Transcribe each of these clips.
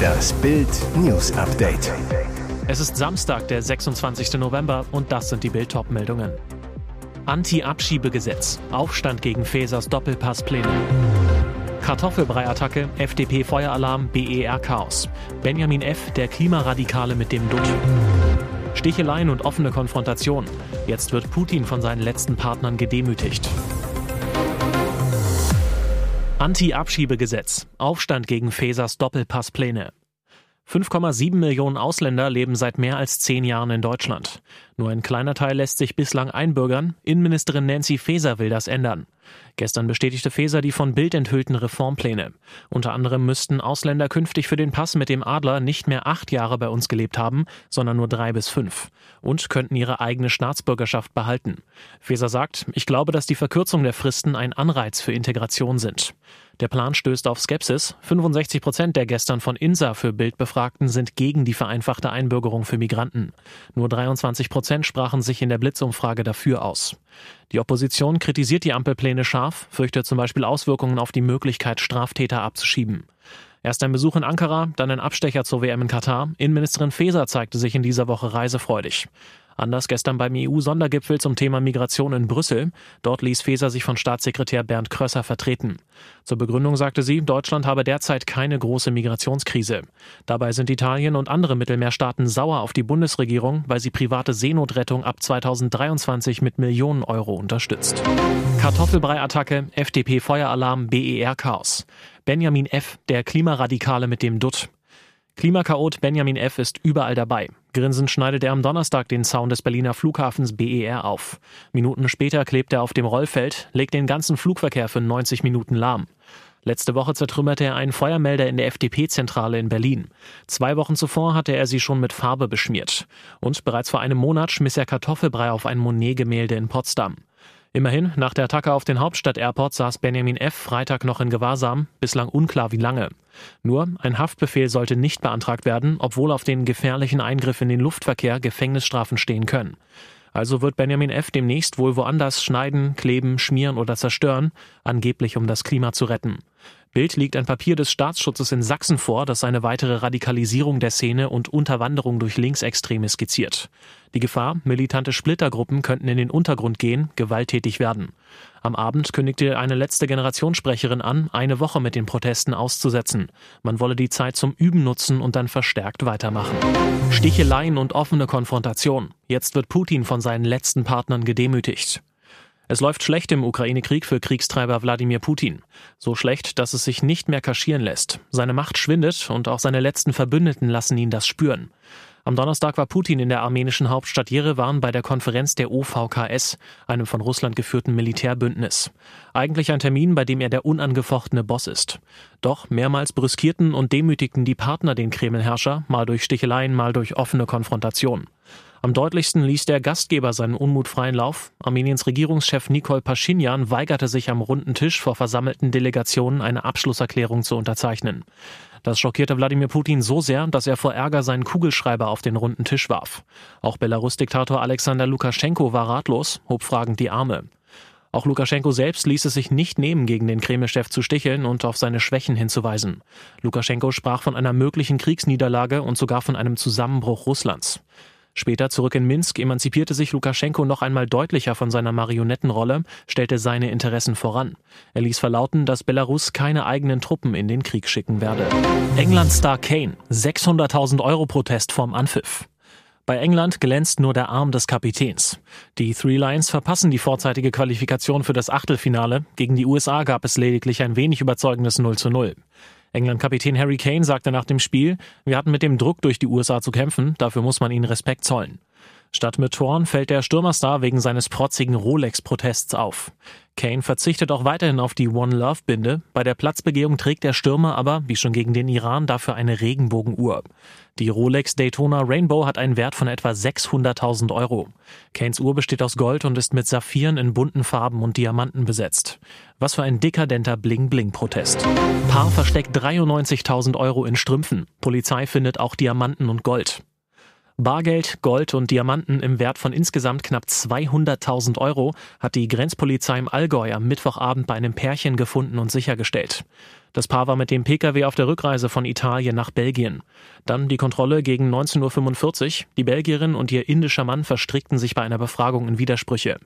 Das Bild News Update. Es ist Samstag, der 26. November und das sind die Bild meldungen Anti-Abschiebegesetz. Aufstand gegen Fesers Doppelpasspläne. Kartoffelbrei-Attacke, FDP-Feueralarm, BER-Chaos. Benjamin F., der Klimaradikale mit dem Dutt. Sticheleien und offene Konfrontation. Jetzt wird Putin von seinen letzten Partnern gedemütigt. Anti-Abschiebegesetz. Aufstand gegen Fesers Doppelpasspläne. 5,7 Millionen Ausländer leben seit mehr als zehn Jahren in Deutschland. Nur ein kleiner Teil lässt sich bislang einbürgern. Innenministerin Nancy Faeser will das ändern. Gestern bestätigte Faeser die von Bild enthüllten Reformpläne. Unter anderem müssten Ausländer künftig für den Pass mit dem Adler nicht mehr acht Jahre bei uns gelebt haben, sondern nur drei bis fünf. Und könnten ihre eigene Staatsbürgerschaft behalten. Faeser sagt, ich glaube, dass die Verkürzung der Fristen ein Anreiz für Integration sind. Der Plan stößt auf Skepsis. 65 Prozent der gestern von INSA für Bild Befragten sind gegen die vereinfachte Einbürgerung für Migranten. Nur 23 Prozent sprachen sich in der Blitzumfrage dafür aus. Die Opposition kritisiert die Ampelpläne scharf, fürchtet zum Beispiel Auswirkungen auf die Möglichkeit, Straftäter abzuschieben. Erst ein Besuch in Ankara, dann ein Abstecher zur WM in Katar. Innenministerin Faeser zeigte sich in dieser Woche reisefreudig. Anders gestern beim EU-Sondergipfel zum Thema Migration in Brüssel. Dort ließ Faeser sich von Staatssekretär Bernd Krösser vertreten. Zur Begründung sagte sie, Deutschland habe derzeit keine große Migrationskrise. Dabei sind Italien und andere Mittelmeerstaaten sauer auf die Bundesregierung, weil sie private Seenotrettung ab 2023 mit Millionen Euro unterstützt. Kartoffelbrei-Attacke, FDP-Feueralarm, BER-Chaos. Benjamin F., der Klimaradikale mit dem Dutt. Klimakaot Benjamin F. ist überall dabei. Grinsend schneidet er am Donnerstag den Zaun des Berliner Flughafens BER auf. Minuten später klebt er auf dem Rollfeld, legt den ganzen Flugverkehr für 90 Minuten lahm. Letzte Woche zertrümmerte er einen Feuermelder in der FDP-Zentrale in Berlin. Zwei Wochen zuvor hatte er sie schon mit Farbe beschmiert. Und bereits vor einem Monat schmiss er Kartoffelbrei auf ein Monet-Gemälde in Potsdam. Immerhin, nach der Attacke auf den Hauptstadt-Airport saß Benjamin F. Freitag noch in Gewahrsam, bislang unklar wie lange. Nur, ein Haftbefehl sollte nicht beantragt werden, obwohl auf den gefährlichen Eingriff in den Luftverkehr Gefängnisstrafen stehen können. Also wird Benjamin F. demnächst wohl woanders schneiden, kleben, schmieren oder zerstören, angeblich um das Klima zu retten. Bild liegt ein Papier des Staatsschutzes in Sachsen vor, das eine weitere Radikalisierung der Szene und Unterwanderung durch Linksextreme skizziert. Die Gefahr, militante Splittergruppen könnten in den Untergrund gehen, gewalttätig werden. Am Abend kündigte eine letzte Generationssprecherin an, eine Woche mit den Protesten auszusetzen. Man wolle die Zeit zum Üben nutzen und dann verstärkt weitermachen. Sticheleien und offene Konfrontation. Jetzt wird Putin von seinen letzten Partnern gedemütigt. Es läuft schlecht im Ukraine-Krieg für Kriegstreiber Wladimir Putin. So schlecht, dass es sich nicht mehr kaschieren lässt. Seine Macht schwindet und auch seine letzten Verbündeten lassen ihn das spüren. Am Donnerstag war Putin in der armenischen Hauptstadt Jerewan bei der Konferenz der OVKS, einem von Russland geführten Militärbündnis. Eigentlich ein Termin, bei dem er der unangefochtene Boss ist. Doch mehrmals brüskierten und demütigten die Partner den Kremlherrscher, mal durch Sticheleien, mal durch offene Konfrontation. Am deutlichsten ließ der Gastgeber seinen Unmut freien Lauf. Armeniens Regierungschef Nikol Pashinyan weigerte sich am runden Tisch vor versammelten Delegationen eine Abschlusserklärung zu unterzeichnen. Das schockierte Wladimir Putin so sehr, dass er vor Ärger seinen Kugelschreiber auf den runden Tisch warf. Auch Belarus-Diktator Alexander Lukaschenko war ratlos, hob fragend die Arme. Auch Lukaschenko selbst ließ es sich nicht nehmen, gegen den Kreml-Chef zu sticheln und auf seine Schwächen hinzuweisen. Lukaschenko sprach von einer möglichen Kriegsniederlage und sogar von einem Zusammenbruch Russlands. Später zurück in Minsk emanzipierte sich Lukaschenko noch einmal deutlicher von seiner Marionettenrolle, stellte seine Interessen voran. Er ließ verlauten, dass Belarus keine eigenen Truppen in den Krieg schicken werde. England-Star Kane, 600.000 Euro Protest vorm Anpfiff. Bei England glänzt nur der Arm des Kapitäns. Die Three Lions verpassen die vorzeitige Qualifikation für das Achtelfinale. Gegen die USA gab es lediglich ein wenig überzeugendes 0 zu 0. England-Kapitän Harry Kane sagte nach dem Spiel, wir hatten mit dem Druck durch die USA zu kämpfen, dafür muss man ihnen Respekt zollen. Statt mit Toren fällt der Stürmerstar wegen seines protzigen Rolex-Protests auf. Kane verzichtet auch weiterhin auf die One Love-Binde. Bei der Platzbegehung trägt der Stürmer aber, wie schon gegen den Iran, dafür eine Regenbogenuhr. Die Rolex Daytona Rainbow hat einen Wert von etwa 600.000 Euro. Kanes Uhr besteht aus Gold und ist mit Saphiren in bunten Farben und Diamanten besetzt. Was für ein dekadenter Bling-Bling-Protest. Paar versteckt 93.000 Euro in Strümpfen. Polizei findet auch Diamanten und Gold. Bargeld, Gold und Diamanten im Wert von insgesamt knapp 200.000 Euro hat die Grenzpolizei im Allgäu am Mittwochabend bei einem Pärchen gefunden und sichergestellt. Das Paar war mit dem Pkw auf der Rückreise von Italien nach Belgien. Dann die Kontrolle gegen 19.45 Uhr. Die Belgierin und ihr indischer Mann verstrickten sich bei einer Befragung in Widersprüche.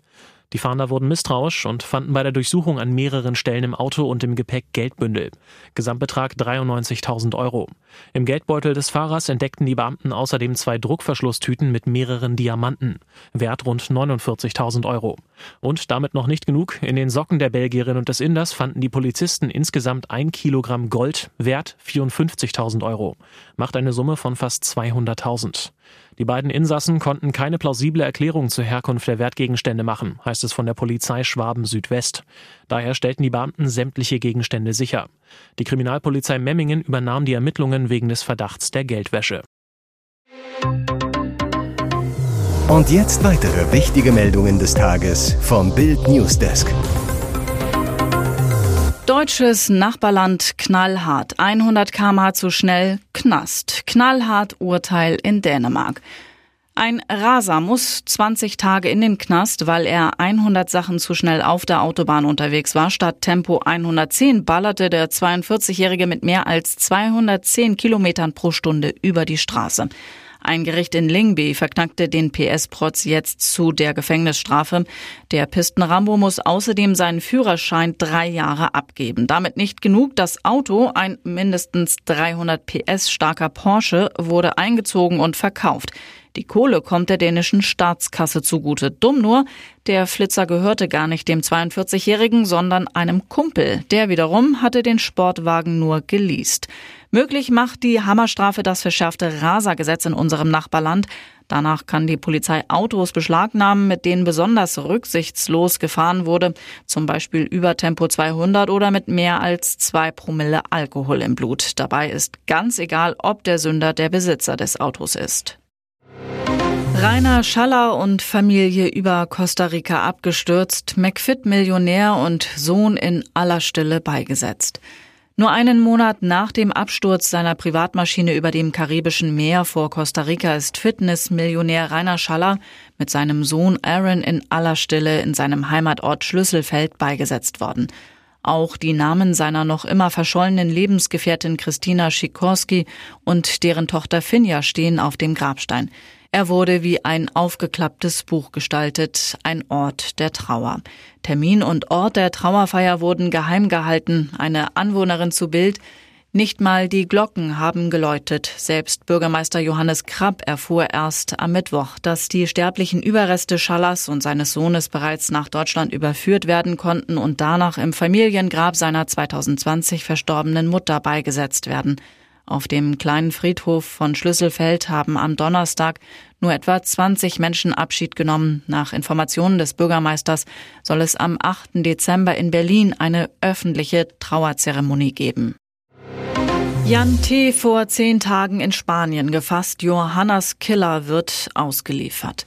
Die Fahnder wurden misstrauisch und fanden bei der Durchsuchung an mehreren Stellen im Auto und im Gepäck Geldbündel. Gesamtbetrag 93.000 Euro. Im Geldbeutel des Fahrers entdeckten die Beamten außerdem zwei Druckverschlusstüten mit mehreren Diamanten. Wert rund 49.000 Euro. Und damit noch nicht genug. In den Socken der Belgierin und des Inders fanden die Polizisten insgesamt ein Kilogramm Gold, Wert 54.000 Euro. Macht eine Summe von fast 200.000. Die beiden Insassen konnten keine plausible Erklärung zur Herkunft der Wertgegenstände machen, heißt es von der Polizei Schwaben Südwest. Daher stellten die Beamten sämtliche Gegenstände sicher. Die Kriminalpolizei Memmingen übernahm die Ermittlungen wegen des Verdachts der Geldwäsche. Und jetzt weitere wichtige Meldungen des Tages vom Bild Newsdesk. Deutsches Nachbarland knallhart. 100 km zu schnell, Knast. Knallhart Urteil in Dänemark. Ein Raser muss 20 Tage in den Knast, weil er 100 Sachen zu schnell auf der Autobahn unterwegs war. Statt Tempo 110 ballerte der 42-Jährige mit mehr als 210 Kilometern pro Stunde über die Straße. Ein Gericht in Lingby verknackte den PS-Protz jetzt zu der Gefängnisstrafe. Der Pistenrambo muss außerdem seinen Führerschein drei Jahre abgeben. Damit nicht genug. Das Auto, ein mindestens 300 PS starker Porsche, wurde eingezogen und verkauft. Die Kohle kommt der dänischen Staatskasse zugute. Dumm nur, der Flitzer gehörte gar nicht dem 42-Jährigen, sondern einem Kumpel. Der wiederum hatte den Sportwagen nur geleast. Möglich macht die Hammerstrafe das verschärfte Rasergesetz in unserem Nachbarland. Danach kann die Polizei Autos beschlagnahmen, mit denen besonders rücksichtslos gefahren wurde, zum Beispiel über Tempo 200 oder mit mehr als zwei Promille Alkohol im Blut. Dabei ist ganz egal, ob der Sünder der Besitzer des Autos ist. Rainer Schaller und Familie über Costa Rica abgestürzt, McFit-Millionär und Sohn in aller Stille beigesetzt. Nur einen Monat nach dem Absturz seiner Privatmaschine über dem karibischen Meer vor Costa Rica ist Fitnessmillionär Rainer Schaller mit seinem Sohn Aaron in aller Stille in seinem Heimatort Schlüsselfeld beigesetzt worden. Auch die Namen seiner noch immer verschollenen Lebensgefährtin Christina Sikorski und deren Tochter Finja stehen auf dem Grabstein. Er wurde wie ein aufgeklapptes Buch gestaltet, ein Ort der Trauer. Termin und Ort der Trauerfeier wurden geheim gehalten. Eine Anwohnerin zu Bild. Nicht mal die Glocken haben geläutet. Selbst Bürgermeister Johannes Krapp erfuhr erst am Mittwoch, dass die sterblichen Überreste Schallers und seines Sohnes bereits nach Deutschland überführt werden konnten und danach im Familiengrab seiner 2020 verstorbenen Mutter beigesetzt werden. Auf dem kleinen Friedhof von Schlüsselfeld haben am Donnerstag nur etwa 20 Menschen Abschied genommen. Nach Informationen des Bürgermeisters soll es am 8. Dezember in Berlin eine öffentliche Trauerzeremonie geben. Jan T. vor zehn Tagen in Spanien gefasst. Johannas Killer wird ausgeliefert.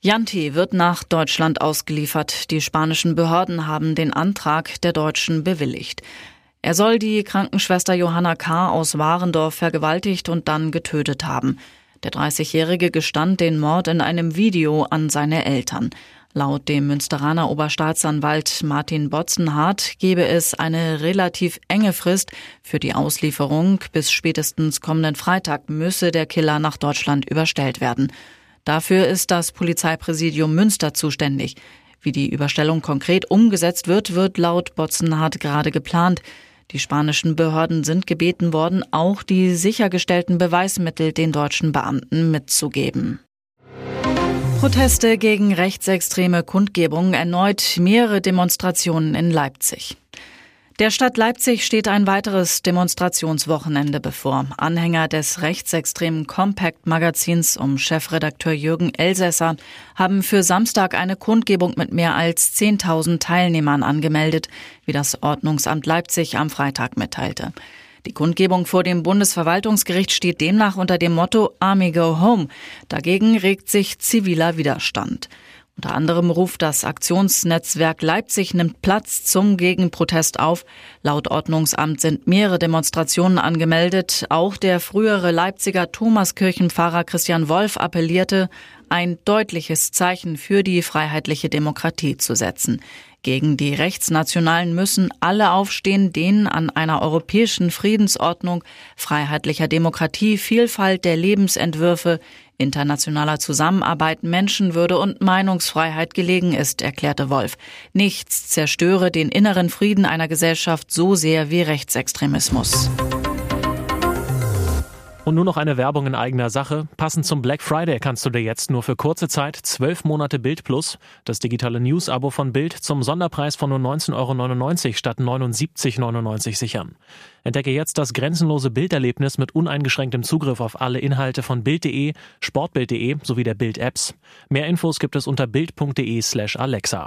Jan T. wird nach Deutschland ausgeliefert. Die spanischen Behörden haben den Antrag der Deutschen bewilligt. Er soll die Krankenschwester Johanna K. aus Warendorf vergewaltigt und dann getötet haben. Der 30-Jährige gestand den Mord in einem Video an seine Eltern. Laut dem Münsteraner Oberstaatsanwalt Martin Botzenhardt gebe es eine relativ enge Frist für die Auslieferung. Bis spätestens kommenden Freitag müsse der Killer nach Deutschland überstellt werden. Dafür ist das Polizeipräsidium Münster zuständig. Wie die Überstellung konkret umgesetzt wird, wird laut Botzenhardt gerade geplant. Die spanischen Behörden sind gebeten worden, auch die sichergestellten Beweismittel den deutschen Beamten mitzugeben. Proteste gegen rechtsextreme Kundgebungen, erneut mehrere Demonstrationen in Leipzig. Der Stadt Leipzig steht ein weiteres Demonstrationswochenende bevor. Anhänger des rechtsextremen Compact Magazins um Chefredakteur Jürgen Elsässer haben für Samstag eine Kundgebung mit mehr als 10.000 Teilnehmern angemeldet, wie das Ordnungsamt Leipzig am Freitag mitteilte. Die Kundgebung vor dem Bundesverwaltungsgericht steht demnach unter dem Motto Army Go Home. Dagegen regt sich ziviler Widerstand. Unter anderem ruft das Aktionsnetzwerk Leipzig nimmt Platz zum Gegenprotest auf. Laut Ordnungsamt sind mehrere Demonstrationen angemeldet. Auch der frühere Leipziger Thomaskirchenpfarrer Christian Wolf appellierte, ein deutliches Zeichen für die freiheitliche Demokratie zu setzen. Gegen die Rechtsnationalen müssen alle aufstehen, denen an einer europäischen Friedensordnung, freiheitlicher Demokratie, Vielfalt der Lebensentwürfe, internationaler Zusammenarbeit, Menschenwürde und Meinungsfreiheit gelegen ist, erklärte Wolf. Nichts zerstöre den inneren Frieden einer Gesellschaft so sehr wie Rechtsextremismus. Und nur noch eine Werbung in eigener Sache. Passend zum Black Friday kannst du dir jetzt nur für kurze Zeit zwölf Monate Bild Plus, das digitale News-Abo von Bild, zum Sonderpreis von nur 19,99 Euro statt 79,99 Euro sichern. Entdecke jetzt das grenzenlose Bilderlebnis mit uneingeschränktem Zugriff auf alle Inhalte von Bild.de, Sportbild.de sowie der Bild-Apps. Mehr Infos gibt es unter bild.de slash Alexa.